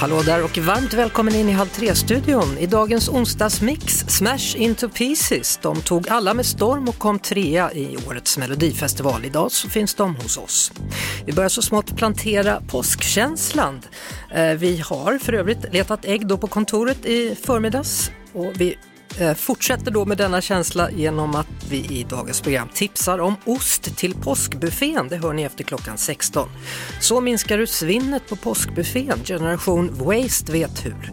Hallå där och varmt välkommen in i Halv tre-studion. I dagens onsdagsmix, Smash Into Pieces. De tog alla med storm och kom trea i årets melodifestival. Idag så finns de hos oss. Vi börjar så smått plantera påskkänslan. Eh, vi har för övrigt letat ägg då på kontoret i förmiddags och vi Eh, fortsätter då med denna känsla genom att vi i dagens program tipsar om ost till påskbuffén. Det hör ni efter klockan 16. Så minskar du svinnet på påskbuffén. Generation Waste vet hur.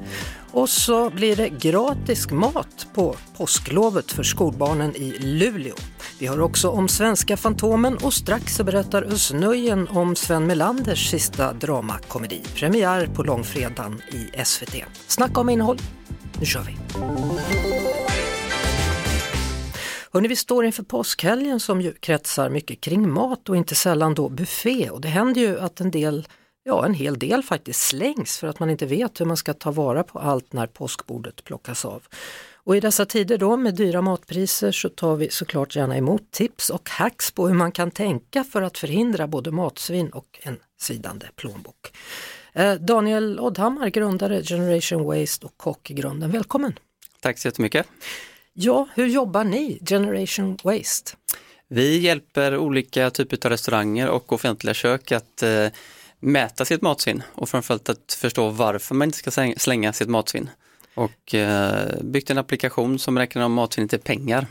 Och så blir det gratis mat på påsklovet för skolbarnen i Luleå. Vi har också om Svenska Fantomen och strax så berättar Ösnöjen om Sven Melanders sista dramakomedi. Premiär på långfredagen i SVT. Snacka om innehåll. Nu kör vi! Hörrni, vi står inför påskhelgen som ju kretsar mycket kring mat och inte sällan då buffé och det händer ju att en del, ja en hel del faktiskt slängs för att man inte vet hur man ska ta vara på allt när påskbordet plockas av. Och i dessa tider då med dyra matpriser så tar vi såklart gärna emot tips och hacks på hur man kan tänka för att förhindra både matsvinn och en svidande plånbok. Eh, Daniel Oddhammar, grundare Generation Waste och kock i grunden. Välkommen! Tack så jättemycket. Ja, hur jobbar ni, Generation Waste? Vi hjälper olika typer av restauranger och offentliga kök att eh, mäta sitt matsvinn och framförallt att förstå varför man inte ska släng- slänga sitt matsvinn. Och eh, byggt en applikation som räknar om matsvinnet till pengar.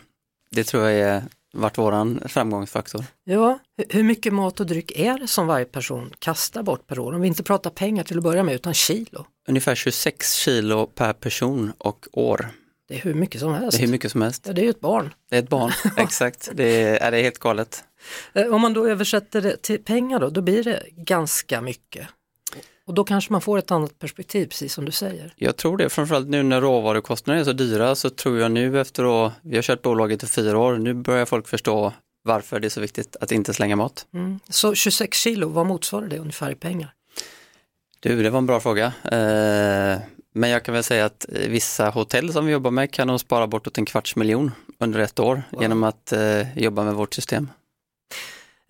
Det tror jag är varit våran framgångsfaktor. Ja, hu- hur mycket mat och dryck är det som varje person kastar bort per år? Om vi inte pratar pengar till att börja med utan kilo. Ungefär 26 kilo per person och år. Det är hur mycket som helst. Det är hur mycket som helst. Ja, det är ju ett barn. Det är ett barn, exakt. Det är, det är helt galet. Eh, Om man då översätter det till pengar då, då blir det ganska mycket. Och då kanske man får ett annat perspektiv, precis som du säger. Jag tror det, framförallt nu när råvarukostnaderna är så dyra så tror jag nu efter att vi har kört bolaget i fyra år, nu börjar folk förstå varför det är så viktigt att inte slänga mat. Mm. Så 26 kilo, vad motsvarar det ungefär i pengar? Du, det var en bra fråga. Eh, men jag kan väl säga att eh, vissa hotell som vi jobbar med kan nog spara bortåt en kvarts miljon under ett år genom att eh, jobba med vårt system.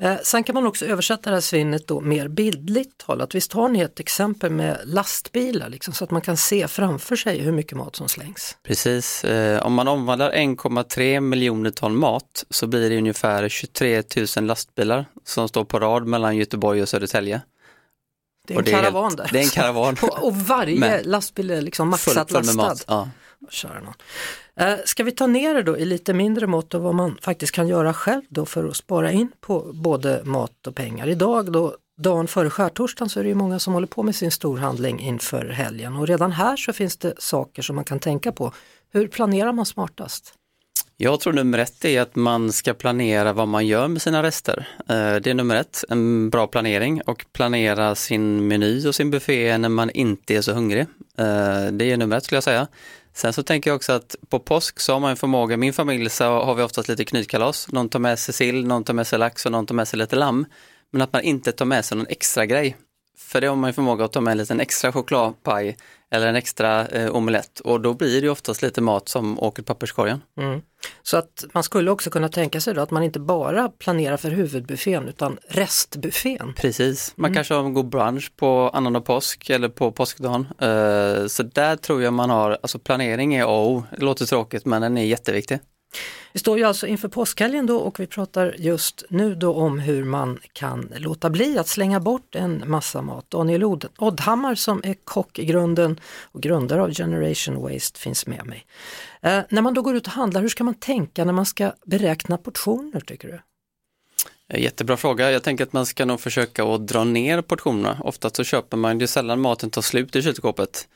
Eh, sen kan man också översätta det här svinnet då mer bildligt talat. Visst har ni ett exempel med lastbilar liksom, så att man kan se framför sig hur mycket mat som slängs? Precis, eh, om man omvandlar 1,3 miljoner ton mat så blir det ungefär 23 000 lastbilar som står på rad mellan Göteborg och Södertälje. Det är en Och det är karavan där. det är en karavan. och, och varje Men- lastbil är liksom Full, maxat full med lastad. mat. Ja. Eh, ska vi ta ner det då i lite mindre mått och vad man faktiskt kan göra själv då för att spara in på både mat och pengar. Idag då, dagen före skärtorsdagen så är det ju många som håller på med sin storhandling inför helgen och redan här så finns det saker som man kan tänka på. Hur planerar man smartast? Jag tror nummer ett är att man ska planera vad man gör med sina rester. Eh, det är nummer ett, en bra planering och planera sin meny och sin buffé när man inte är så hungrig. Eh, det är nummer ett skulle jag säga. Sen så tänker jag också att på påsk så har man en förmåga, i min familj så har vi oftast lite knytkalas. Någon tar med sig sill, någon tar med sig lax och någon tar med sig lite lamm. Men att man inte tar med sig någon extra grej. För det har man ju förmåga att ta med en liten extra chokladpaj eller en extra eh, omelett och då blir det oftast lite mat som åker i papperskorgen. Mm. Så att man skulle också kunna tänka sig då att man inte bara planerar för huvudbuffén utan restbuffén. Precis, man kanske har en god brunch på annandag påsk eller på påskdagen. Eh, Så där tror jag man har, alltså planering är A och O. Det låter tråkigt men den är jätteviktig. Vi står ju alltså inför påskhelgen då och vi pratar just nu då om hur man kan låta bli att slänga bort en massa mat. Daniel Oddhammar som är kock i grunden och grundare av Generation Waste finns med mig. Eh, när man då går ut och handlar, hur ska man tänka när man ska beräkna portioner tycker du? Eh, jättebra fråga. Jag tänker att man ska nog försöka att dra ner portionerna. Ofta så köper man, det är sällan maten tar slut i kylskåpet.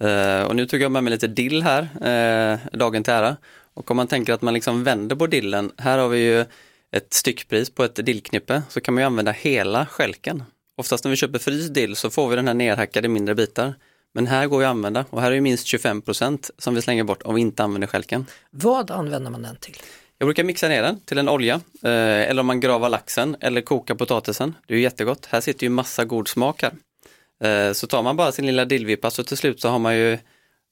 Eh, och nu tog jag med mig lite dill här, eh, dagen till ära. Och om man tänker att man liksom vänder på dillen, här har vi ju ett styckpris på ett dillknippe, så kan man ju använda hela skälken. Oftast när vi köper fryst dill så får vi den här nerhackade i mindre bitar. Men här går ju att använda och här är ju minst 25% som vi slänger bort om vi inte använder skälken. Vad använder man den till? Jag brukar mixa ner den till en olja eh, eller om man gravar laxen eller kokar potatisen. Det är ju jättegott. Här sitter ju massa god smak här. Eh, så tar man bara sin lilla dillvippa så till slut så har man ju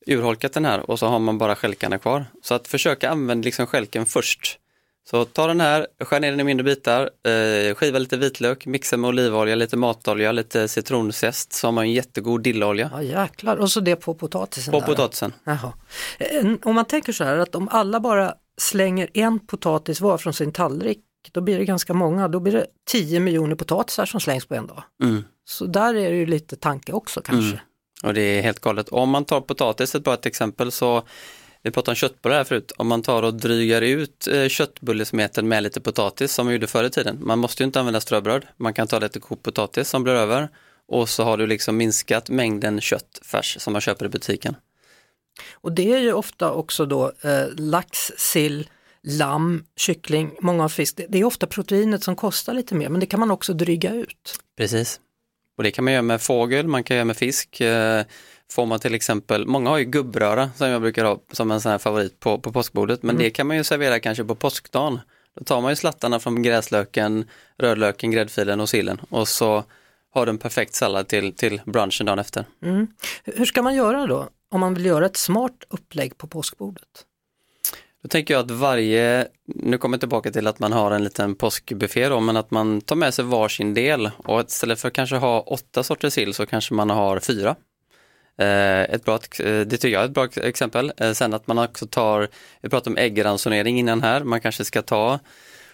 urholkat den här och så har man bara skälkarna kvar. Så att försöka använda liksom skälken först. Så ta den här, skär ner den i mindre bitar, eh, skiva lite vitlök, mixa med olivolja, lite matolja, lite citronzest så har man en jättegod dillolja. Ja jäklar, och så det på potatisen? På där. potatisen. Jaha. En- Om man tänker så här att om alla bara slänger en potatis var från sin tallrik, då blir det ganska många, då blir det 10 miljoner potatisar som slängs på en dag. Mm. Så där är det ju lite tanke också kanske. Mm. Och det är helt galet. Om man tar potatis, ett bra ett exempel, så vi pratade om köttbullar här förut, om man tar och drygar ut eh, köttbullesmeten med lite potatis som man gjorde förr i tiden. Man måste ju inte använda ströbröd, man kan ta lite kokt potatis som blir över och så har du liksom minskat mängden köttfärs som man köper i butiken. Och det är ju ofta också då eh, lax, sill, lamm, kyckling, många av fisk. Det, det är ofta proteinet som kostar lite mer men det kan man också dryga ut. Precis. Och det kan man göra med fågel, man kan göra med fisk. Eh, Får man till exempel, många har ju gubbröra som jag brukar ha som en sån här favorit på, på påskbordet, men det kan man ju servera kanske på påskdagen. Då tar man ju slattarna från gräslöken, rödlöken, gräddfilen och sillen och så har du en perfekt sallad till, till brunchen dagen efter. Mm. Hur ska man göra då om man vill göra ett smart upplägg på påskbordet? Då tänker jag att varje, nu kommer jag tillbaka till att man har en liten påskbuffé då, men att man tar med sig varsin del och istället för att kanske ha åtta sorters sill så kanske man har fyra. Eh, ett bra, eh, det tycker jag är ett bra exempel. Eh, sen att man också tar, vi pratade om äggransonering innan här, man kanske ska ta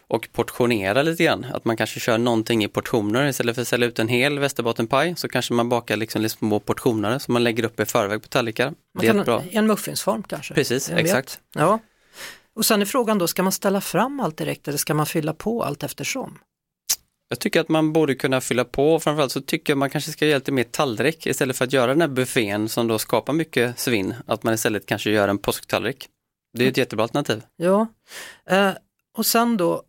och portionera lite grann. Att man kanske kör någonting i portioner istället för att sälja ut en hel västerbottenpaj så kanske man bakar liksom lite små portioner som man lägger upp i förväg på tallrikar. Det är ett bra. I en muffinsform kanske? Precis, exakt. Ja. Och sen är frågan då, ska man ställa fram allt direkt eller ska man fylla på allt eftersom? Jag tycker att man borde kunna fylla på och framförallt så tycker jag man kanske ska göra lite mer tallrik istället för att göra den här buffén som då skapar mycket svinn. Att man istället kanske gör en påsktallrik. Det är ett jättebra alternativ. Ja, eh, och sen då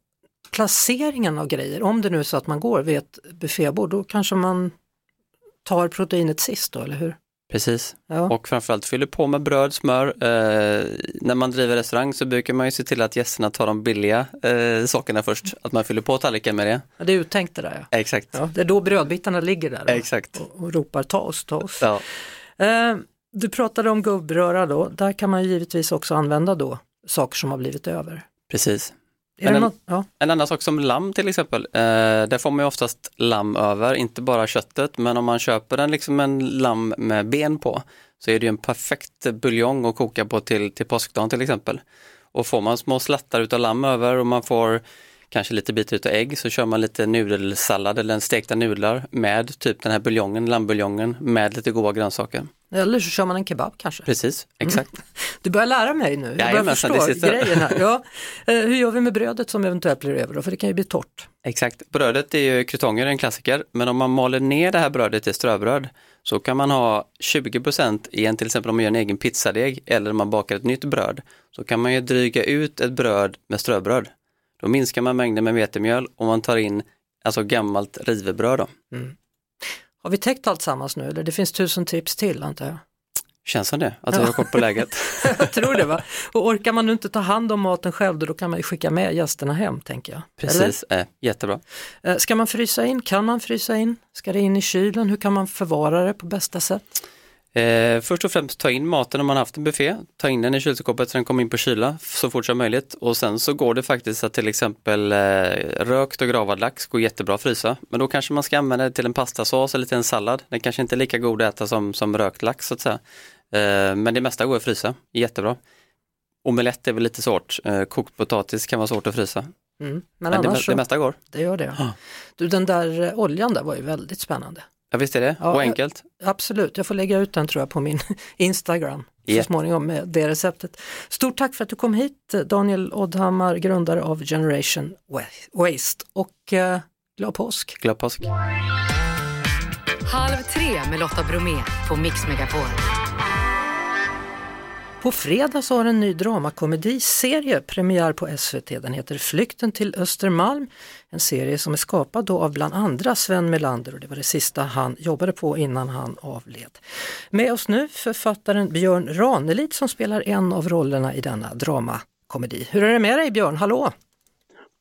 placeringen av grejer. Om det nu är så att man går vid ett buffébord, då kanske man tar proteinet sist då, eller hur? Precis. Ja. Och framförallt fyller på med bröd, smör. Eh, när man driver restaurang så brukar man ju se till att gästerna tar de billiga eh, sakerna först. Att man fyller på tallriken med det. Ja, det är uttänkt det där ja. Exakt. ja. Det är då brödbitarna ligger där och, Exakt. och, och ropar ta oss, ta oss. Ja. Eh, du pratade om gubbröra då, där kan man ju givetvis också använda då saker som har blivit över. Precis. En- något? Ja. En annan sak som lamm till exempel, eh, där får man ju oftast lamm över, inte bara köttet, men om man köper en, liksom en lamm med ben på så är det ju en perfekt buljong att koka på till, till påskdagen till exempel. Och får man små slattar utav lamm över och man får kanske lite bitar utav ägg så kör man lite nudelsallad eller en stekta nudlar med typ den här buljongen, lammbuljongen med lite goda grönsaker. Eller så kör man en kebab kanske. Precis, exakt. Du börjar lära mig nu, jag börjar Jajamensan, förstå grejen här. Ja. Eh, hur gör vi med brödet som eventuellt blir över då? För det kan ju bli torrt. Exakt, brödet är ju krutonger, en klassiker, men om man maler ner det här brödet till ströbröd så kan man ha 20% i en, till exempel om man gör en egen pizzadeg eller om man bakar ett nytt bröd, så kan man ju dryga ut ett bröd med ströbröd. Då minskar man mängden med vetemjöl och man tar in alltså gammalt rivebröd då. Har vi täckt allt sammans nu eller det finns tusen tips till antar jag? Känns som det, att vi har koll på läget. jag tror det va? Och orkar man inte ta hand om maten själv då kan man ju skicka med gästerna hem tänker jag. Precis, eh, jättebra. Eh, Ska man frysa in? Kan man frysa in? Ska det in i kylen? Hur kan man förvara det på bästa sätt? Eh, först och främst ta in maten om man haft en buffé, ta in den i kylskåpet så den kommer in på kyla så fort som möjligt och sen så går det faktiskt att till exempel eh, rökt och gravad lax går jättebra att frysa men då kanske man ska använda det till en pastasås eller till en sallad. Den kanske inte är lika god att äta som, som rökt lax så att säga. Eh, men det mesta går att frysa, jättebra. Omelett är väl lite svårt, eh, kokt potatis kan vara svårt att frysa. Mm. Men, Men det, annars det så, mesta går. det gör det. Ja. Du den där eh, oljan där var ju väldigt spännande. Ja visst är det, Ja, och jag- enkelt. Absolut, jag får lägga ut den tror jag på min Instagram så Ja. småningom med det receptet. Stort tack för att du kom hit Daniel Oddhammar, grundare av Generation Waste och eh, glad påsk! Glad påsk. Halv tre med Lotta Bromé på Mix Megapol. På fredag så har en ny dramakomediserie premiär på SVT. Den heter Flykten till Östermalm. En serie som är skapad då av bland andra Sven Melander och det var det sista han jobbade på innan han avled. Med oss nu författaren Björn Ranelid som spelar en av rollerna i denna dramakomedi. Hur är det med dig Björn? Hallå!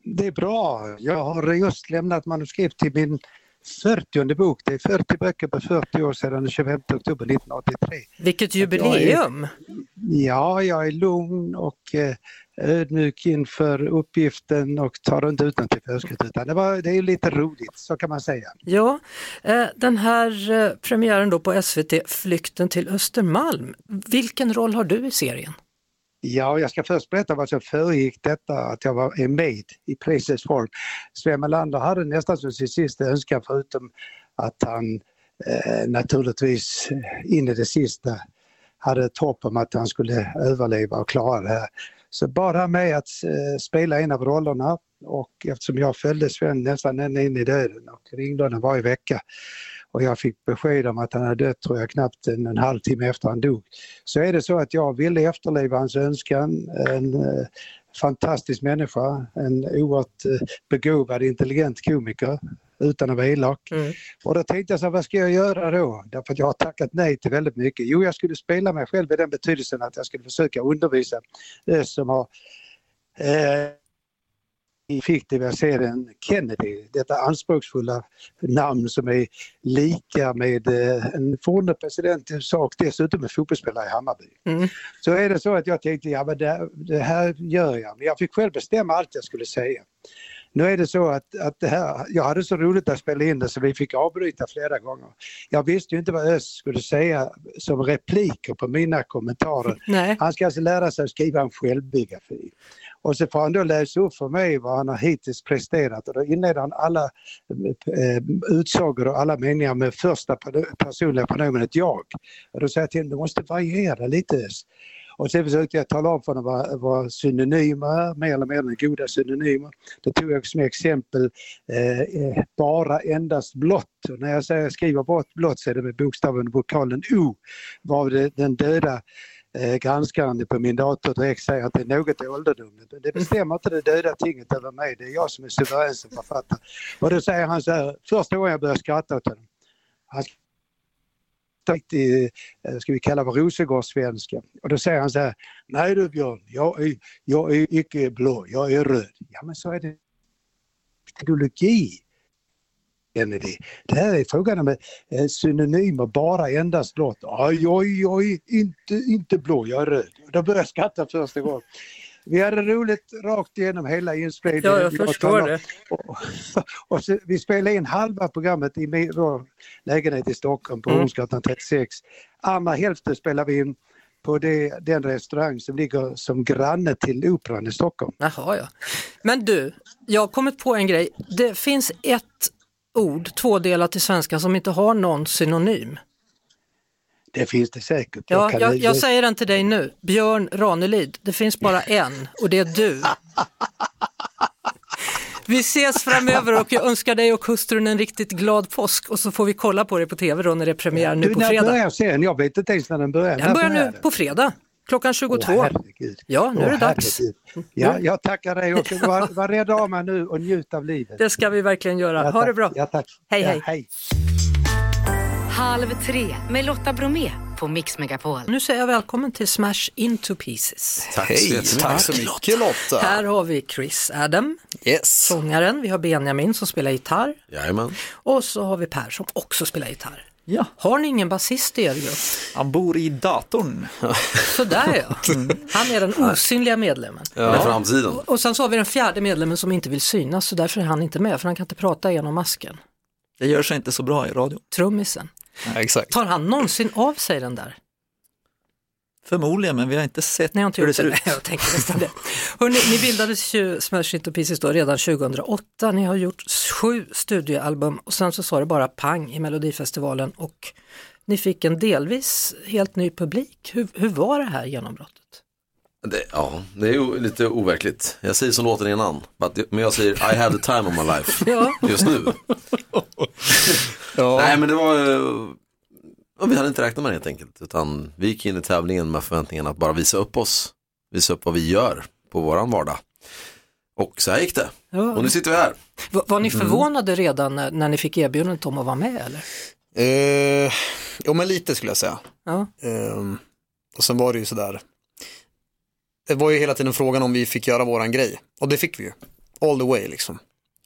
Det är bra. Jag har just lämnat manuskript till min 40 bok. Det är 40 böcker på 40 år sedan den 25 oktober 1983. Vilket jubileum! ja, jag är lugn och eh, ödmjuk inför uppgiften och tar inte utan till förskrift utan det, var, det är lite roligt, så kan man säga. Ja, eh, den här eh, premiären då på SVT, Flykten till Östermalm. Vilken roll har du i serien? Ja, jag ska först berätta vad som föregick detta, att jag var med i Precis form. Sven Melander hade nästan som sin sista önskan förutom att han eh, naturligtvis in i det sista hade ett hopp om att han skulle överleva och klara det här. Så bad han mig att eh, spela en av rollerna och eftersom jag följde Sven nästan ända in i döden och ringde honom varje vecka och jag fick besked om att han hade dött tror jag knappt en, en halvtimme efter han dog. Så är det så att jag ville efterleva hans önskan. En eh, fantastisk människa, en oerhört eh, begåvad, intelligent komiker utan att vara elak. Mm. Och då tänkte jag så vad ska jag göra då? Därför att jag har tackat nej till väldigt mycket. Jo, jag skulle spela mig själv i den betydelsen att jag skulle försöka undervisa Ös som har eh, fiktiva serien Kennedy, detta anspråksfulla namn som är lika med eh, en forne president i USA och dessutom en fotbollsspelare i Hammarby. Mm. Så är det så att jag tänkte, ja men det, det, här gör jag, men jag fick själv bestämma allt jag skulle säga. Nu är det så att, att det här, jag hade så roligt att spela in det så vi fick avbryta flera gånger. Jag visste ju inte vad Öst skulle säga som repliker på mina kommentarer. Nej. Han ska alltså lära sig att skriva en självbiografi. Och så får han då läsa upp för mig vad han har hittills presterat och då inleder han alla eh, utsagor och alla meningar med första personliga pronomenet jag. Och då säger jag till honom, du måste variera lite. Och sen försökte jag tala om för honom vad, vad synonymer är, mer eller mindre goda synonymer. Då tog jag som exempel eh, eh bara endast blått. Och när jag säger skriver bort blått så är det med bokstaven och vokalen O, var det den döda eh, granskaren på min dator direkt säger att det är något ålderdomligt. Det bestämmer inte det döda tinget över mig, det är jag som är suverän som författare. Och då säger han så här, första gången jag började skratta åt honom, han riktig, eh, ska vi kalla det Rosengårdssvenska. Och då säger han så här, nej du Björn, jag är, jag är icke blå, jag är röd. Ja men så är det ideologi. Kennedy. Det här är frågan om synonymer, bara endast blått. Oj, oj, oj, inte, inte blå, jag är röd. Då började jag skratta första gången. Vi hade roligt rakt igenom hela inspelningen. Ja, jag förstår det. Och, och så, vi spelade in halva programmet i vår lägenhet i Stockholm på Hornsgatan mm. 36. Andra hälften spelade vi in på det, den restaurang som ligger som granne till Operan i Stockholm. Jaha, ja. Men du, jag har kommit på en grej. Det finns ett ord, tvådelat till svenska, som inte har någon synonym. Det finns det säkert. Ja, jag, jag, jag säger den till dig nu. Björn Ranelid, det finns bara en och det är du. Vi ses framöver och jag önskar dig och hustrun en riktigt glad påsk och så får vi kolla på det på tv då när det är premiär nu på fredag. När börjar serien? Jag vet inte ens när den börjar. Den börjar nu på fredag. Klockan 22. Åh, ja, nu är det dags. Ja, jag tackar dig och var, var rädd av mig nu och njut av livet. Det ska vi verkligen göra. Ja, ha det bra. Ja, tack. Hej, ja, hej. hej. Halv tre med Lotta Bromé på Mix Megapol. Nu säger jag välkommen till Smash Into Pieces. Tack så Hej, tack så mycket Lotta. Här har vi Chris Adam, yes. sångaren. Vi har Benjamin som spelar gitarr. Jajamän. Och så har vi Per som också spelar gitarr. Ja. Har ni ingen basist i er grupp? Han bor i datorn. Sådär ja. Han är den osynliga medlemmen. Ja. Med framtiden. Och, och sen så har vi den fjärde medlemmen som inte vill synas så därför är han inte med för han kan inte prata genom masken. Det gör sig inte så bra i radio. Trummisen. Ja, exakt. Tar han någonsin av sig den där? Förmodligen, men vi har inte sett Nej, hur det ser ut. Jag tänker nästan det. Hörrni, ni bildades ju Smash Into Pieces då redan 2008. Ni har gjort sju studioalbum och sen så sa det bara pang i Melodifestivalen och ni fick en delvis helt ny publik. Hur, hur var det här genombrottet? Det, ja, det är ju lite overkligt. Jag säger som låten innan, men jag säger I have the time of my life ja. just nu. ja. Nej men det var Och vi hade inte räknat med det helt enkelt. Utan vi gick in i tävlingen med förväntningen att bara visa upp oss. Visa upp vad vi gör på våran vardag. Och så här gick det. Ja. Och nu sitter vi här. Var, var ni Mm. förvånade redan när, när ni fick erbjudandet om att vara med eller? Eh, jo men lite skulle jag säga. Ja. Ehm, och sen var det ju sådär. Det var ju hela tiden frågan om vi fick göra våran grej. Och det fick vi ju. All the way liksom.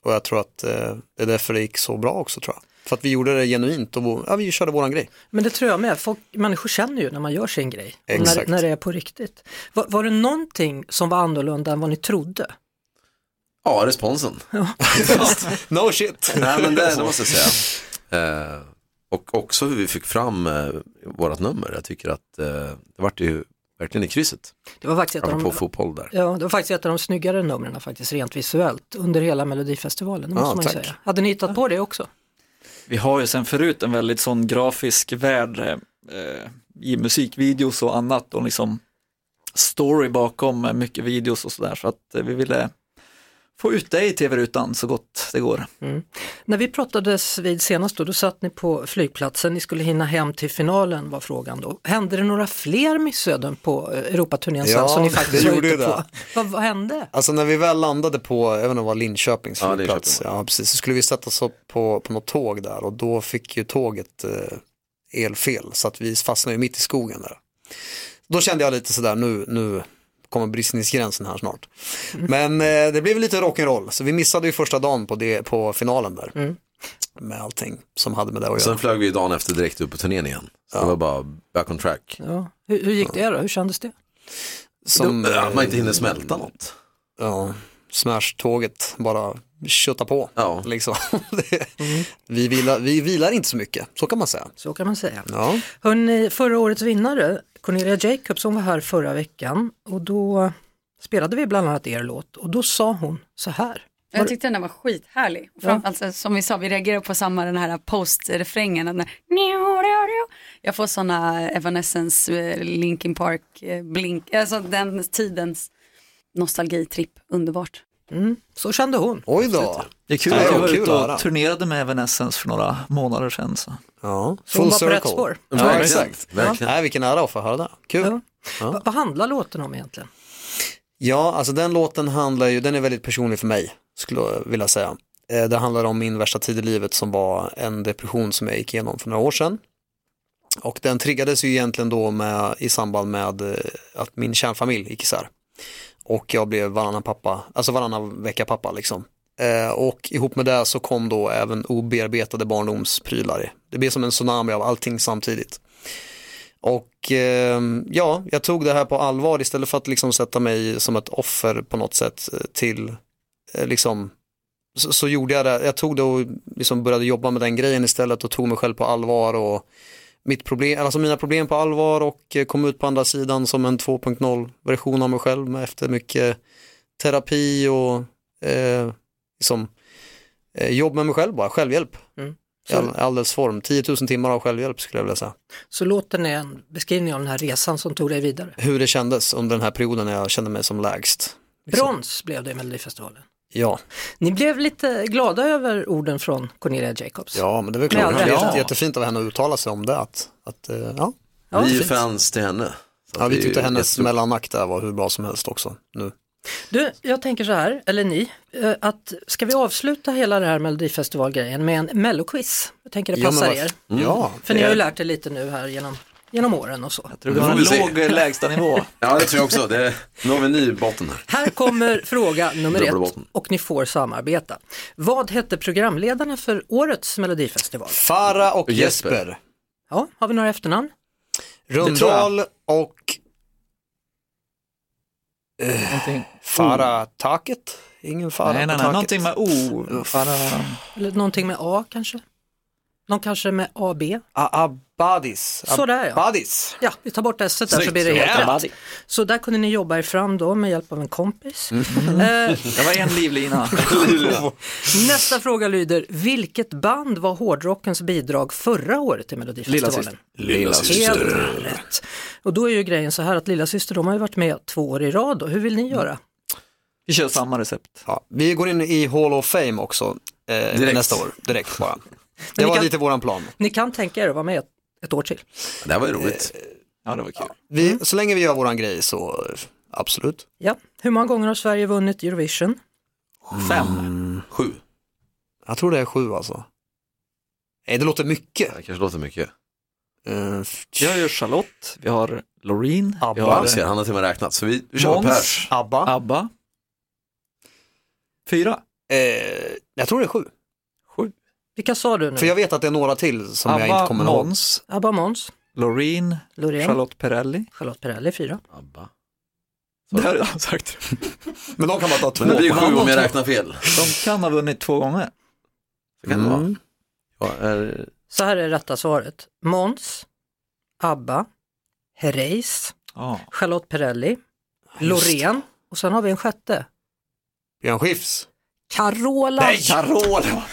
Och jag tror att eh, det är därför det gick så bra också tror jag. För att vi gjorde det genuint och ja, vi körde våran grej. Men det tror jag med, Folk, människor känner ju när man gör sin grej. När, när det är på riktigt. Var, var det någonting som var annorlunda än vad ni trodde? Ja, responsen. no shit. Nej men det, det måste jag säga. Eh, och också hur vi fick fram eh, vårat nummer. Jag tycker att eh, det vart ju verkligen i krysset. Det var faktiskt ett av de, fotboll där. ja, det var faktiskt ett av de snyggare numren faktiskt rent visuellt under hela Melodifestivalen. Det måste Ja, man ju tack. säga. Hade ni hittat på det också? Vi har ju sen förut en väldigt sån grafisk värld eh, eh, i musikvideos och annat och liksom story bakom mycket videos och sådär så att eh, vi ville få ut det i tv-rutan så gott det går. Mm. När vi pratades vid senast då, då satt ni på flygplatsen, ni skulle hinna hem till finalen var frågan då. Hände det några fler missöden på eh, Europaturnén sen Ja, som ni faktiskt det var ute på? Vad, vad hände? Alltså när vi väl landade på, jag vet inte om det var Linköpings Ja, flygplats, Linköping. ja, precis, så skulle vi sätta oss upp på, på något tåg där och då fick ju tåget eh, elfel så att vi fastnade ju mitt i skogen där. Då kände jag lite sådär, nu, nu kommer bristningsgränsen här snart. Men eh, det blev lite rock'n'roll, så vi missade ju första dagen på, det, på finalen där. Mm. Med allting som hade med det att göra. sen flög vi dagen efter direkt upp på turnén igen. Så det var bara back on track. Ja. Hur, hur gick det då? Hur kändes det? Som, Ja, Att man inte hinner smälta något. ja, Smash-tåget bara kötta på. Ja. Liksom. Det- vi, vilar, vi vilar inte så mycket, så kan man säga. Så kan man säga. Ja. Hörrni, förra årets vinnare, Cornelia Jacobs, hon var här förra veckan och då spelade vi bland annat er låt och då sa hon så här. Jag tyckte den var skithärlig. Framförallt så- som vi sa, vi reagerar på samma den här post-refrängen. den Jag får sådana Evanescence, eh, Linkin Park, eh, Blink, alltså den tidens nostalgitripp, underbart. Mm, så kände hon. Oj då. Det är kul Ja, att vi var kul ute och turnerade med Evanescence för några månader sedan. Så. Ja, Så hon full var på rätt circle. spår. Ja, Verkligen. exakt. Verkligen. Nej, vilken ära att få höra det. Kul. Ja. Ja. Va- vad handlar låten om egentligen? Ja, alltså den låten handlar ju, den är väldigt personlig för mig, skulle jag vilja säga. Eh, Det handlar om min värsta tid i livet som var en depression som jag gick igenom för några år sedan. Och den triggades ju egentligen då med, i samband med eh, att min kärnfamilj gick isär. Och jag blev varannan pappa, alltså varannan vecka pappa liksom. Eh, och ihop med det så kom då även obearbetade barndomsprylar. Det blev som en tsunami av allting samtidigt. Och eh, ja, jag tog det här på allvar istället för att liksom sätta mig som ett offer på något sätt eh, till, eh, liksom, så, så gjorde jag det. Jag tog det och liksom började jobba med den grejen istället och tog mig själv på allvar och mitt problem, alltså mina problem på allvar och eh, kom ut på andra sidan som en 2.0 version av mig själv efter mycket terapi och eh, liksom, eh, jobb med mig själv bara, självhjälp. Mm. I all, alldeles form, 10 000 timmar av självhjälp skulle jag vilja säga. Så låten är en beskrivning av den här resan som tog dig vidare. hur det kändes under den här perioden när jag kände mig som lägst. Brons blev det i Melodifestivalen. Ja, Ni blev lite glada över orden från Cornelia Jacobs. ja men det Med klart. jätte- jättefint av henne att uttala sig om det. Att, att, eh, ja. Ja, vi är fint. fans till henne. Så ja, vi tyckte hennes jättestort. mellanakt där var hur bra som helst också. Nu. Du, jag tänker så här, eller ni, eh, att ska vi avsluta hela det här Melodifestivalgrejen med en melloquiz? Jag tänker det Ja, men passar er. Ja, För ni har ju lärt er lite nu här genom, genom åren och så. Jag tror har får en låg eh, lägstanivå. Ja, det tror jag också. Det, nu har vi en ny botten här. Här kommer fråga nummer ett och ni får samarbeta. Vad hette programledarna för årets Melodifestival? Farah och Jesper. Jesper. Ja, har vi några efternamn? Rundahl och Någonting, Farah Taket. Ingen Farah nej, nej, på nej, taket. någonting med O. Bara, Eller någonting med A kanske? Någon kanske med AB? Abadis. Sådär, ja. Abadis. Ja, vi tar bort S där så blir det helt rätt. Så där kunde ni jobba er fram då med hjälp av en kompis. Mm. Eh, det var en livlina. nästa fråga lyder, vilket band var hårdrockens bidrag förra året till Melodifestivalen? Lilla Helt rätt. Och då är ju grejen så här att lilla syster de har ju varit med två år i rad. Och hur vill ni göra? Vi kör samma recept. Ja, vi går in i Hall of Fame också eh, nästa år, direkt bara. Det var kan- lite våran plan. Ni kan tänka er att vara med ett, ett år till. Det här var ju roligt. Ja, det var kul. Vi, Så länge vi gör våran grej så eh, absolut. Ja. Hur många gånger har Sverige vunnit Eurovision? Fem. Sju. Jag tror det är sju alltså. Nej, det låter mycket. Det kanske låter mycket. Uh, Vi har ju Charlotte, vi har Loreen, Abba. vi har Jag ser, han har till och med räknat. Så vi, vi kör Måns. Pers. Abba. Abba. Fyra. Eh, jag tror det är sju. Vilka sa du nu? För jag vet att det är några till som jag inte Abba, kommer ihåg. Måns, Abba Måns, Loreen, Loreen, Charlotte Perrelli. Charlotte Perrelli, fyra. Abba. Det har jag sagt. Men de kan bara ta två. Men det blir sju om jag räknar fel. De kan ha vunnit två gånger. Så kan det vara. Mm. Ja, är, Så här är rätta svaret. Måns, Abba, Herreys, Ja. Charlotte Perrelli. Loreen och sen har vi en sjätte. Björn Skifs. Carola. Nej, Carola!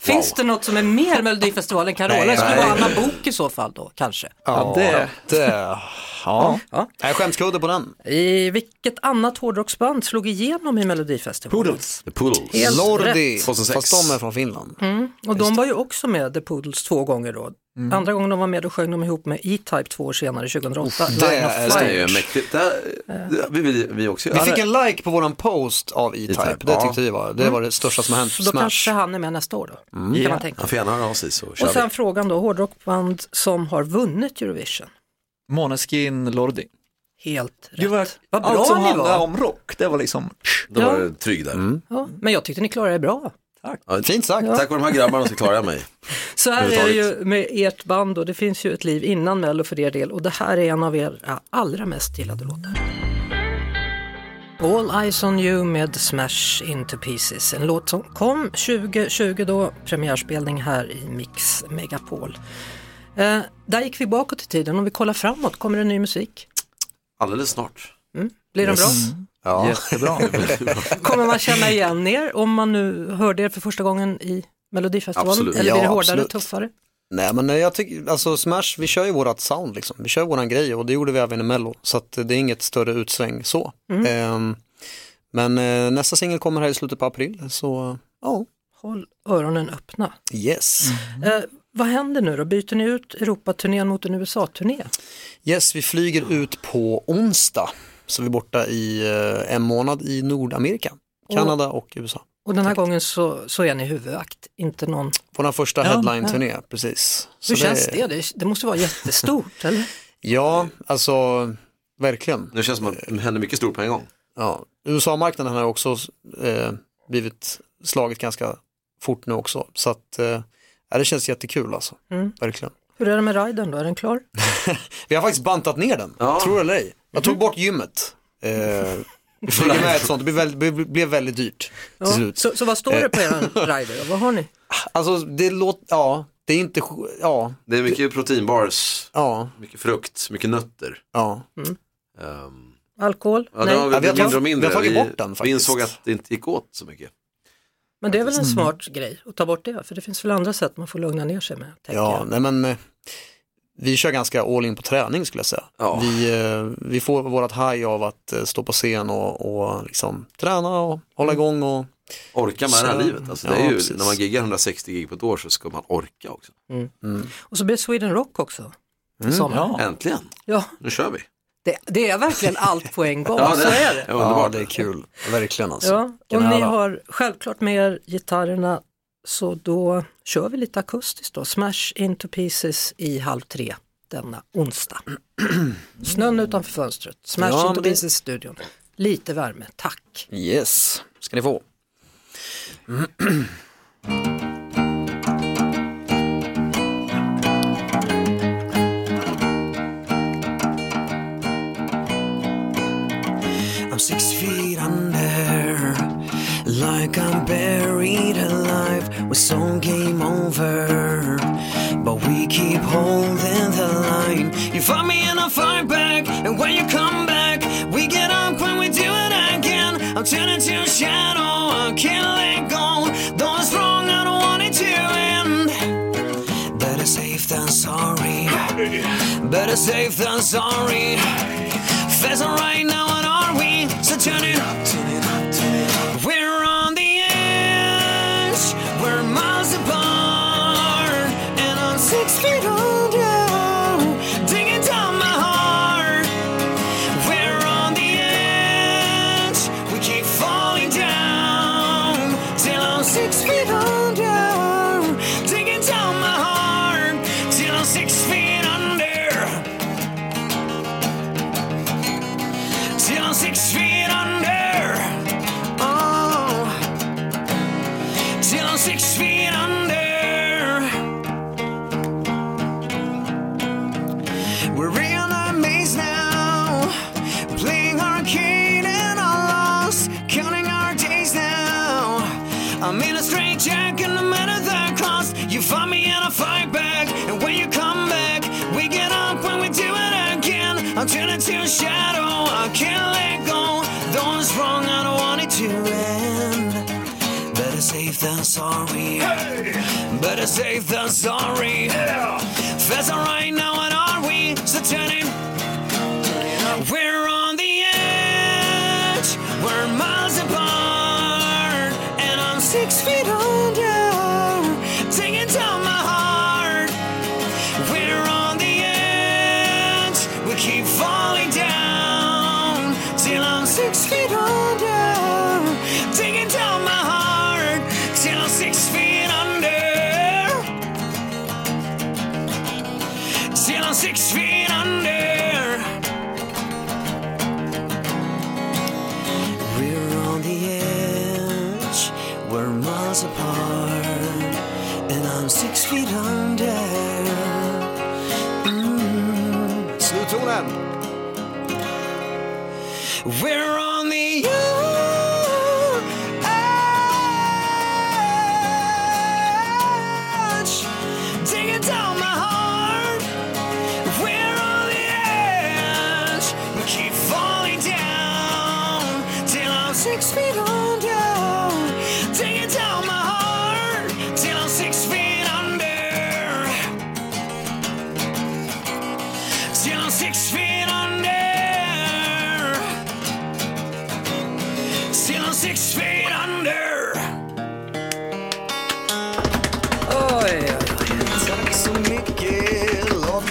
Finns det något som är mer Melodifestivalen än Carola? Nej, det skulle nej. vara Anna Bok i så fall då, kanske. Ja, det- det. Ja. Ja. Nej, skämskudde på den. I vilket annat hårdrocksband slog igenom i Melodifestivalen? Poodles. The Poodles. Helt Lordi. rätt. 2006. Fast de är från Finland. Mm. Och de var ju också med The Poodles två gånger då. Mm. Andra gången de var med då sjöng de ihop med E-Type två år senare, 2008. det Line of är- Det är ju mäktigt. Det, det vi vill vi också Vi fick en like på våran post av E-Type. E-Type, Det ja. tyckte vi var, det var det största som har hänt Så då kanske Smash. han är med nästa år då, kan Ja. man tänka. Han får gärna höra av sig så kör Och sen vi. frågan då, hårdrockband som har vunnit Eurovision. Måneskin Lordi. Helt rätt. Gud, vad, bra allt som ni handlar var. om rock, det var liksom... Då Ja. var du trygg där. Mm. Ja, men jag tyckte ni klarade er bra. Ja, Fint sagt. Tack vare de här grabbarna så klarar jag mig. Så här är det ju med ert band och det finns ju ett liv innan Mello för er del och det här är en av era allra mest gillade låtar. All Eyes On You med Smash Into Pieces, en låt som kom 2020 då, premiärspelning här i Mix Megapol. Eh, där gick vi bakåt i tiden, om vi kollar framåt, kommer det ny musik? Alldeles snart. Blir den bra? Ja. Jättebra. Kommer man känna igen er om man nu hörde er för första gången i Melodifestivalen? Absolut. Eller blir det Ja, hårdare, absolut. tuffare? Nej men jag tycker, alltså Smash, vi kör ju vårat sound liksom. Vi kör våran grej och det gjorde vi även i Mello. Så att det är inget större utsväng så. Ehm, men eh, nästa singel kommer här i slutet på april så ja, Håll öronen öppna. yes. Eh, vad händer nu då? Byter ni ut Europaturnén mot en USA-turné? Yes, vi flyger ut på onsdag. Så vi är borta i eh, en månad i Nordamerika, Kanada och USA. Och den här gången så, så är ni huvudakt, inte någon... Vår första Ja, headline-turné, precis. Så Hur det- känns det? det? Det måste vara jättestort, eller? Ja, alltså verkligen. Det känns som att det händer mycket stort på en gång. Ja, USA-marknaden har också eh, blivit slaget ganska fort nu också. Så att eh, ja, det känns jättekul alltså, Mm. verkligen. Hur är det med riden då? Är den klar? Vi har faktiskt bantat ner den, Ja. tror det eller ej. Jag tog bort gymmet. Eh, vi flyger med ett sånt, det blev väldigt, blev, väldigt dyrt till Ja. slut. Så, så vad står det på er rider? Vad har ni? Alltså det låter, ja, det är inte, ja, Det är mycket proteinbars, ja, mycket frukt, mycket nötter. ja. Um, Alkohol? ja, Nej. det har Ja, vi har mindre och tagit- mindre. vi har tagit Vi- bort den Vi faktiskt. insåg att det inte gick åt så mycket. Men det är väl en smart grej att ta bort det? För det finns väl andra sätt man får lugna ner sig med? Ja, jag. nej men eh, vi kör ganska all in på träning skulle jag säga. Ja. Vi, eh, vi får vårat high av att eh, stå på scen och, och liksom träna och hålla igång och Orka med det här Så- livet. Alltså, det ja, är ju, precis. när man giggar 160 gig på ett år så ska man orka också. Och så blir det Sweden Rock också. sommaren. Ja. Äntligen, Ja, nu kör vi. det, det är verkligen allt på en gång, Ja, så är det. Ja, underbart. ja, det är kul, verkligen alltså. Ja, och ni höra? har självklart med er gitarrerna så då kör vi lite akustiskt då. Smash into pieces i halv tre denna onsdag. Snön utanför fönstret, Smash Ja, into pieces studion. Lite värme, tack. Yes, ska ni få. I'm six feet under, like I'm buried With some game over, but we keep holding the line. You fight me and I fight back, and when you come back, we get up and we do it again. I'm turning to a shadow, I can't let go. Though it's wrong, I don't want it to end. Better safe than sorry. Better safe than sorry. Alright shadow, I can't let go. Though it's wrong, I don't want it to end. Better safe than sorry. Better safe than sorry. That's alright now, what are we? So turning. We're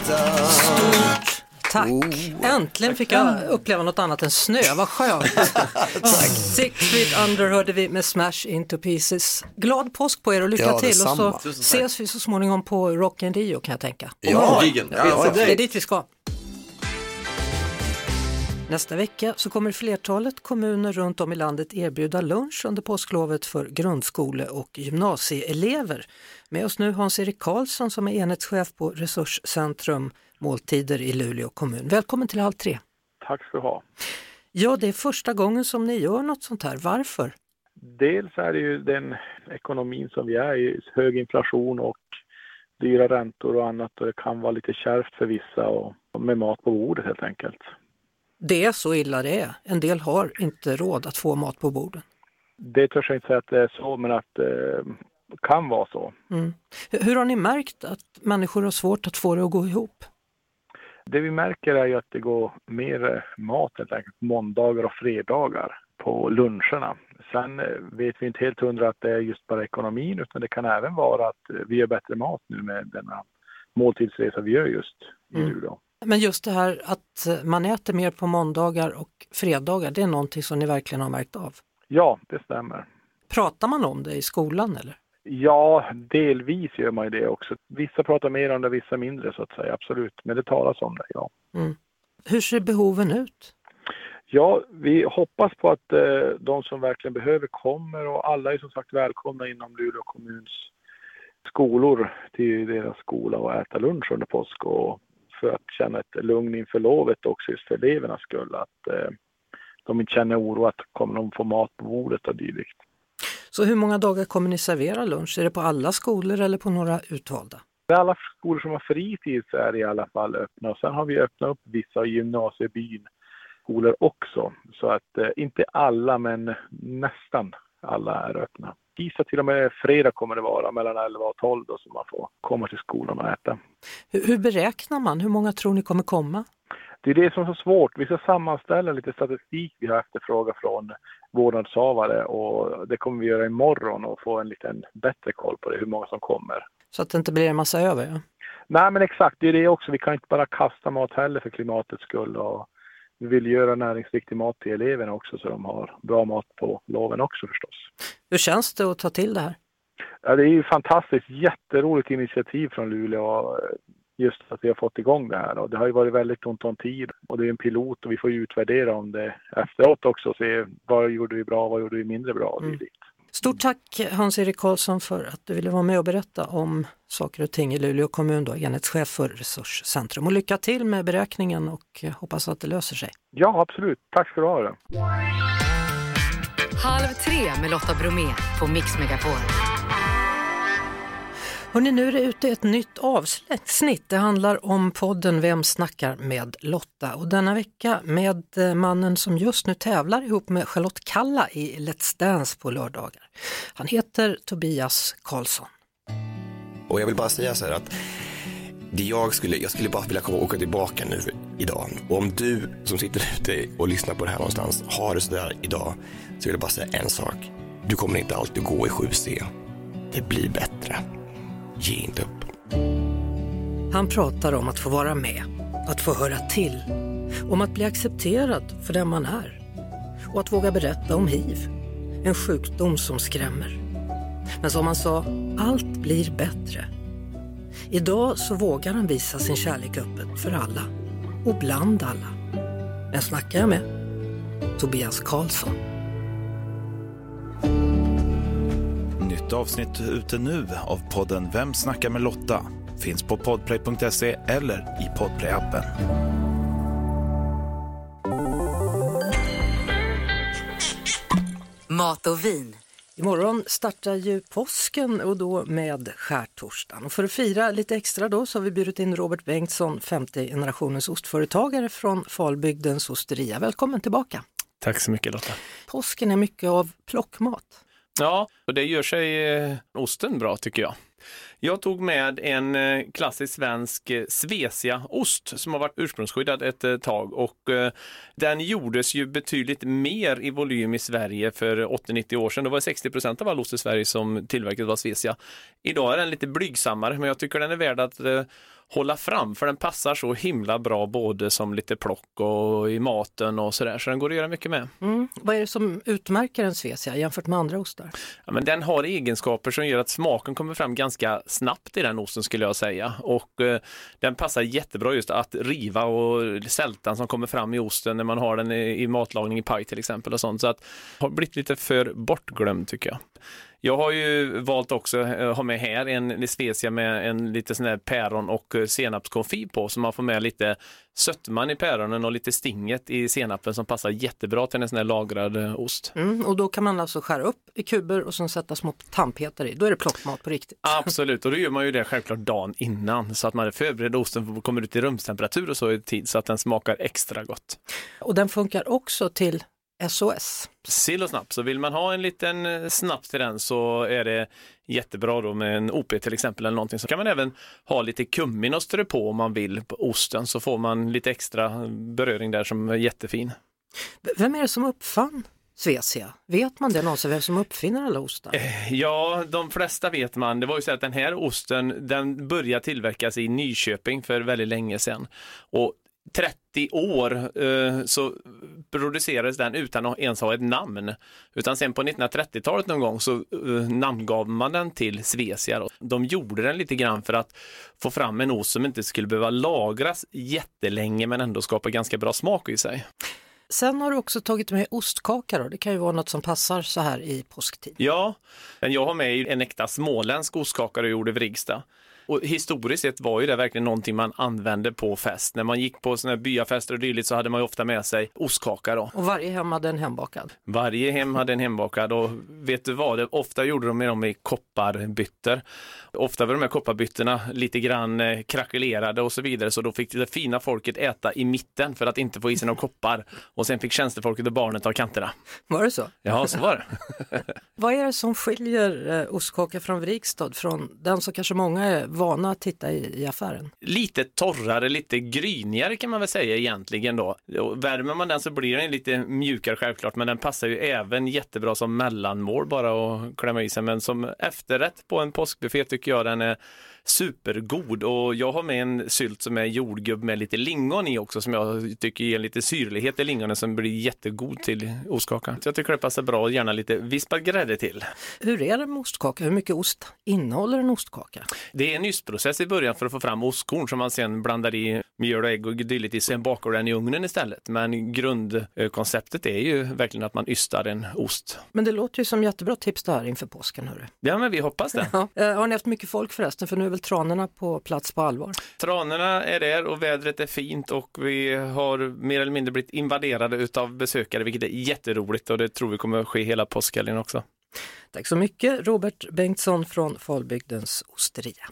Lotta. Tack! Äntligen fick jag uppleva något annat än snö, vad skönt! Six feet under hörde vi med Smash into pieces. Glad påsk på er och lycka Ja, till och så tack. ses vi så småningom på Rock in Rio kan jag tänka. Ja, Gigen. Ja, det är dit vi ska. Nästa vecka så kommer flertalet kommuner runt om i landet erbjuda lunch under påsklovet för grundskole och gymnasieelever. Med oss nu Hans-Erik Karlsson som är enhetschef på Resurscentrum Måltider i Luleå kommun. Välkommen till Halv tre. Tack ska du ha. Ja, det är första gången som ni gör något sånt här. Varför? Dels är det ju den ekonomin som vi är i, hög inflation och dyra räntor och annat och det kan vara lite kärvt för vissa och, med mat på bordet helt enkelt. Det är så illa det är. En del har inte råd att få mat på borden. Det törs jag inte säga att det är så men att det kan vara så. Mm. Hur- Hur har ni märkt att människor har svårt att få det att gå ihop? Det vi märker är ju att det går mer eh, mat helt enkelt måndagar och fredagar på luncherna. Sen eh, vet vi inte helt hundra att det är just bara ekonomin utan det kan även vara att eh, vi gör bättre mat nu med denna måltidsresa vi gör just i Mm. Luleå. Men just det här att man äter mer på måndagar och fredagar, det är någonting som ni verkligen har märkt av. Ja, det stämmer. Pratar man om det i skolan eller? Ja, delvis gör man ju det också. Vissa pratar mer om det, vissa mindre så att säga, absolut. Men det talas om det, ja. Mm. Hur ser behoven ut? Ja, vi hoppas på att eh, de som verkligen behöver kommer och alla är som sagt välkomna inom Luleå kommuns skolor till deras skola och äta lunch under påsk och för att känna ett lugn inför lovet också just för elevernas skull. Att eh, de inte känner oro att kommer de få mat på bordet och dylikt. Så hur många dagar kommer ni servera lunch? Är det på alla skolor eller på några utvalda? Alla skolor som har fritids är i alla fall öppna och sen har vi öppnat upp vissa gymnasiebyn skolor också. Så att eh, inte alla men nästan alla är öppna. Tisdag till och med fredag kommer det vara mellan 11 och 12 då som man får komma till skolan och äta. Hur, hur beräknar man? Hur många tror ni kommer komma? Det är det som är så svårt. Vi ska sammanställa lite statistik vi har efterfrågat från vårdnadshavare och det kommer vi göra imorgon och få en liten bättre koll på det, hur många som kommer. Så att det inte blir en massa över? Ja? Nej men exakt, det är det också. Vi kan inte bara kasta mat heller för klimatets skull. Och vi vill göra näringsriktig mat till eleverna också så de har bra mat på loven också förstås. Hur känns det att ta till det här? Ja, det är ju fantastiskt, jätteroligt initiativ från Luleå. eh, Just att vi har fått igång det här och det har ju varit väldigt ont om tid och det är en pilot och vi får ju utvärdera om det efteråt också och se vad gjorde vi bra, vad gjorde vi mindre bra och Mm. dylikt. Stort tack Hans-Erik Karlsson för att du ville vara med och berätta om saker och ting i Luleå kommun, då, enhetschef för Resurscentrum. Och lycka till med beräkningen och eh, hoppas att det löser sig. Ja, absolut. Tack ska du ha. Det. Halv tre med Lotta Bromé på Mix Megapol. Hörrni, nu är det ute ett nytt avsnitt. Det handlar om podden Vem snackar med Lotta? Och denna vecka med eh, mannen som just nu tävlar ihop med Charlotte Kalla i Let's Dance på lördagar. Han heter Tobias Karlsson. Och jag vill bara säga så här att det jag skulle, jag skulle bara vilja komma och åka tillbaka nu idag. Och om du som sitter ute och lyssnar på det här någonstans har det sådär idag så vill jag bara säga en sak. Du kommer inte alltid gå i 7C. Det blir bättre. Ge inte upp. Han pratar om att få vara med, att få höra till, om att bli accepterad för den man är och att våga berätta om hiv, en sjukdom som skrämmer. Men som han sa, allt blir bättre. Idag så vågar han visa sin kärlek öppet för alla och bland alla. Vem snackar jag med? Tobias Karlsson. Nytt avsnitt ute nu av podden Vem snackar med Lotta? Finns på podplay.se eller i podplay-appen. Mat och vin. Imorgon startar ju påsken och då med skärtorsdagen. Och för att fira lite extra då så har vi bjudit in Robert Bengtsson, femte generationens ostföretagare från Falbygdens osteria. Välkommen tillbaka! Tack så mycket Lotta. Påsken är mycket av plockmat. Ja, och det gör sig eh, osten bra tycker jag. Jag tog med en eh, klassisk svensk eh, Svecia-ost som har varit ursprungsskyddad ett eh, tag och den gjordes ju betydligt mer i volym i Sverige för 80-90 år sedan. Då var det 60 procent av all ost i Sverige som tillverkades var Svecia. Idag är den lite blygsammare, men jag tycker den är värd att hålla fram för den passar så himla bra både som lite plock och i maten och sådär, så den går att göra mycket med. Mm. Vad är det som utmärker en Svecia jämfört med andra ostar? Ja, men den har egenskaper som gör att smaken kommer fram ganska snabbt i den osten skulle jag säga. Och eh, den passar jättebra just att riva och sältan som kommer fram i osten när man har den i, i matlagning i paj till exempel och sånt. Så att har blivit lite för bortglömd tycker jag. Jag har ju valt också att ha med här en Svecia med en lite sån här päron och eh, senapskonfit på så man får med lite sötman i päronen och lite stinget i senapen som passar jättebra till en sån här lagrad eh, ost. Mm. Och då kan man alltså skära upp i kuber och sen sätta små tandpetare i. Då är det plockmat på riktigt. Absolut, och då gör man ju det självklart dagen innan så att man förbereder osten kommer ut i rumstemperatur och så i tid så att den smakar extra gott. Och den funkar också till SOS. Sill och snaps, så vill man ha en liten eh, snaps till den så är det jättebra då med en OP till exempel eller någonting. Så kan man även ha lite kummin och strö på om man vill på osten så får man lite extra beröring där som är jättefin. Vem är det som uppfann Svecia? Vet man det någonsin, vem som uppfinner alla ostar? Ja, de flesta vet man. Det var ju så att den här osten, den började tillverkas i Nyköping för väldigt länge sedan. Och 30 år eh, så producerades den utan att ens ha ett namn. Utan sen på 1930-talet någon gång så eh, namngav man den till Svecia. Då. De gjorde den lite grann för att få fram en ost som inte skulle behöva lagras jättelänge men ändå skapa ganska bra smak i sig. Sen har du också tagit med ostkaka då. Det kan ju vara något som passar så här i påsktid. Ja, men jag har med en äkta småländsk ostkaka du gjorde i Vrigstad. Och historiskt sett var ju det verkligen någonting man använde på fest. När man gick på såna här byafester och dylikt så hade man ju ofta med sig ostkaka då. Och varje hem hade en hembakad. Varje hem hade en hembakad och vet du vad, det, ofta gjorde de med dem i kopparbyttor. Ofta var de här kopparbyttorna lite grann eh, krackelerade och så vidare så då fick det fina folket äta i mitten för att inte få i sig några koppar. Och sen fick tjänstefolket och barnet ta kanterna. Var det så? Ja, så var det. Vad är det som skiljer eh, ostkaka från Vrigstad från den som kanske många är vana att titta i, i affären? Lite torrare, lite grynigare kan man väl säga egentligen då. Och värmer man den så blir den lite mjukare självklart, men den passar ju även jättebra som mellanmål bara att klämma i sig. Men som efterrätt på en påskbuffé tycker jag den är supergod och jag har med en sylt som är jordgubb med lite lingon i också som jag tycker ger lite syrlighet i lingonen som blir jättegod till ostkakan. Så jag tycker det passar bra och gärna lite vispad grädde till. Hur är det med ostkaka? Hur mycket ost innehåller en ostkaka? Det är en ystprocess i början för att få fram ostkorn som man sen blandar i mjöl och ägg och dylikt i, sen bakar den i ugnen istället. Men grundkonceptet är ju verkligen att man ystar en ost. Men det låter ju som jättebra tips det här inför påsken. Hörru. Ja, men vi hoppas det. Ja. Eh, Har ni haft mycket folk förresten? För nu är väl tranorna på plats på allvar? Tranorna är där och vädret är fint och vi har mer eller mindre blivit invaderade utav besökare, vilket är jätteroligt och det tror vi kommer att ske hela påskhelgen också. Tack så mycket Robert Bengtsson från Falbygdens osteria.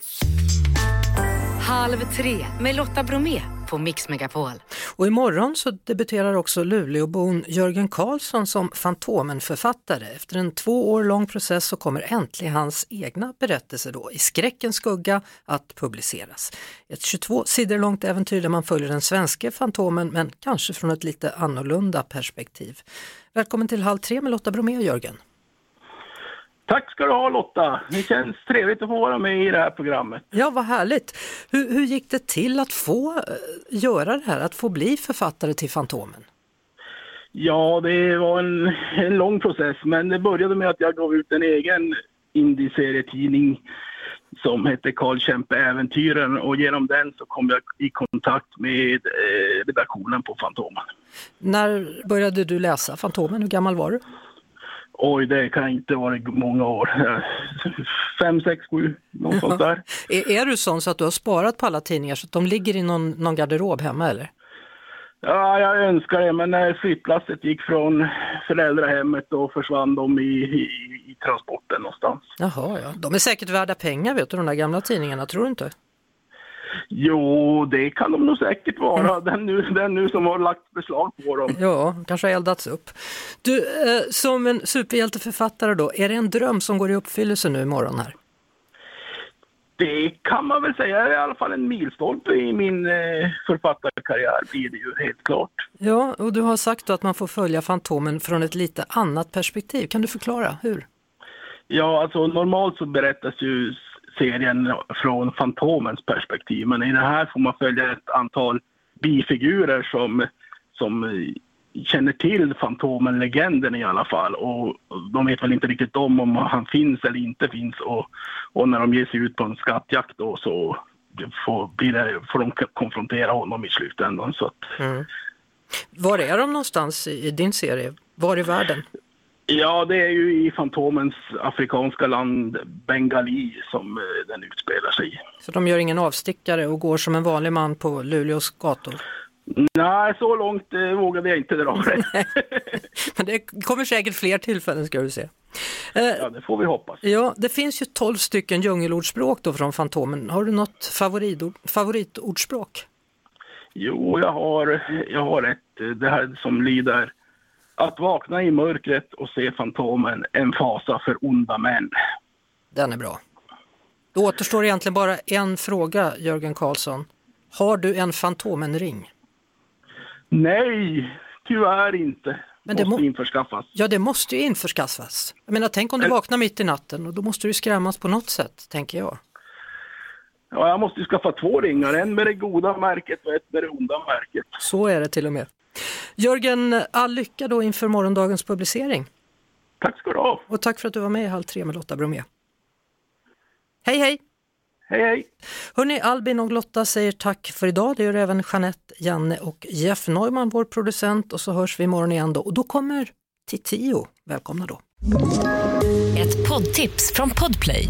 Halv tre med Lotta Bromé på Mix Megapol. Och imorgon så debuterar också Luleåbon Jörgen Karlsson som Fantomen-författare. Efter en två år lång process så kommer äntligen hans egna berättelser då i skräckens skugga att publiceras. Ett 22 sidor långt äventyr där man följer den svenska Fantomen men kanske från ett lite annorlunda perspektiv. Välkommen till Halv tre med Lotta Bromé och Jörgen. Tack ska du ha Lotta. Det känns trevligt att få vara med i det här programmet. Ja, vad härligt. Hur, hur gick det till att få eh, göra det här, att få bli författare till Fantomen? Ja, det var en, en lång process, men det började med att jag gav ut en egen indie-serietidning som hette Karl Kempe Äventyren och genom den så kom jag i kontakt med eh, redaktionen på Fantomen. När började du läsa Fantomen? Hur gammal var du? Oj, det kan inte vara många år. Fem, sex, sju, något sånt där. Är, är du sån så att du har sparat på alla tidningar så att de ligger i någon, någon garderob hemma eller? Ja, jag önskar det, men när flyttlasset gick från föräldrahemmet då försvann de i, i, i transporten någonstans. Jaha, ja. De är säkert värda pengar vet du, de där gamla tidningarna, tror du inte? Jo, det kan de nog säkert vara, den, nu, den nu som har lagt beslag på dem. Ja, kanske har eldats upp. Du, eh, som en superhjälteförfattare då, är det en dröm som går i uppfyllelse nu imorgon här? Det kan man väl säga är i alla fall en milstolpe i min eh, författarkarriär blir det ju helt klart. Ja, och du har sagt att man får följa Fantomen från ett lite annat perspektiv. Kan du förklara hur? Ja, alltså normalt så berättas ju serien från Fantomens perspektiv, men i det här får man följa ett antal bifigurer som, som känner till Fantomen-legenden i alla fall och de vet väl inte riktigt om om han finns eller inte finns och, och när de ger sig ut på en skattjakt då så får, blir det, får de konfrontera honom i slutändan. Så att, Mm. Var är de någonstans i din serie? Var i världen? Ja, det är ju i Fantomens afrikanska land Bengali som eh, den utspelar sig i. Så de gör ingen avstickare och går som en vanlig man på Luleås gator? Nej, så långt eh, vågade jag inte dra det. Men det kommer säkert fler tillfällen ska du se. Eh, Ja, det får vi hoppas. Ja, det finns ju 12 stycken djungelordspråk då från Fantomen. Har du något favoritord, favoritordspråk? Jo, jag har, jag har ett, eh, det här som lyder Att vakna i mörkret och se Fantomen, en fasa för onda män. Den är bra. Då återstår egentligen bara en fråga, Jörgen Karlsson. Har du en Fantomen-ring? Nej, tyvärr inte. Men det Måste må- införskaffas. Ja, det måste ju införskaffas. Jag menar, tänk om du vaknar mitt i natten och då måste du skrämmas på något sätt, tänker jag. Ja, jag måste ju skaffa två ringar, en med det goda märket och ett med det onda märket. Så är det till och med. Jörgen, all lycka då inför morgondagens publicering. Tack ska du ha. Och tack för att du var med i Halv tre med Lotta Bromé. Hej hej! Hej hej! Hörni, Albin och Lotta säger tack för idag. Det gör även Jeanette, Janne och Jeff Neumann, vår producent. Och så hörs vi imorgon igen då. Och då kommer Titio. Välkomna då. Ett poddtips från Podplay.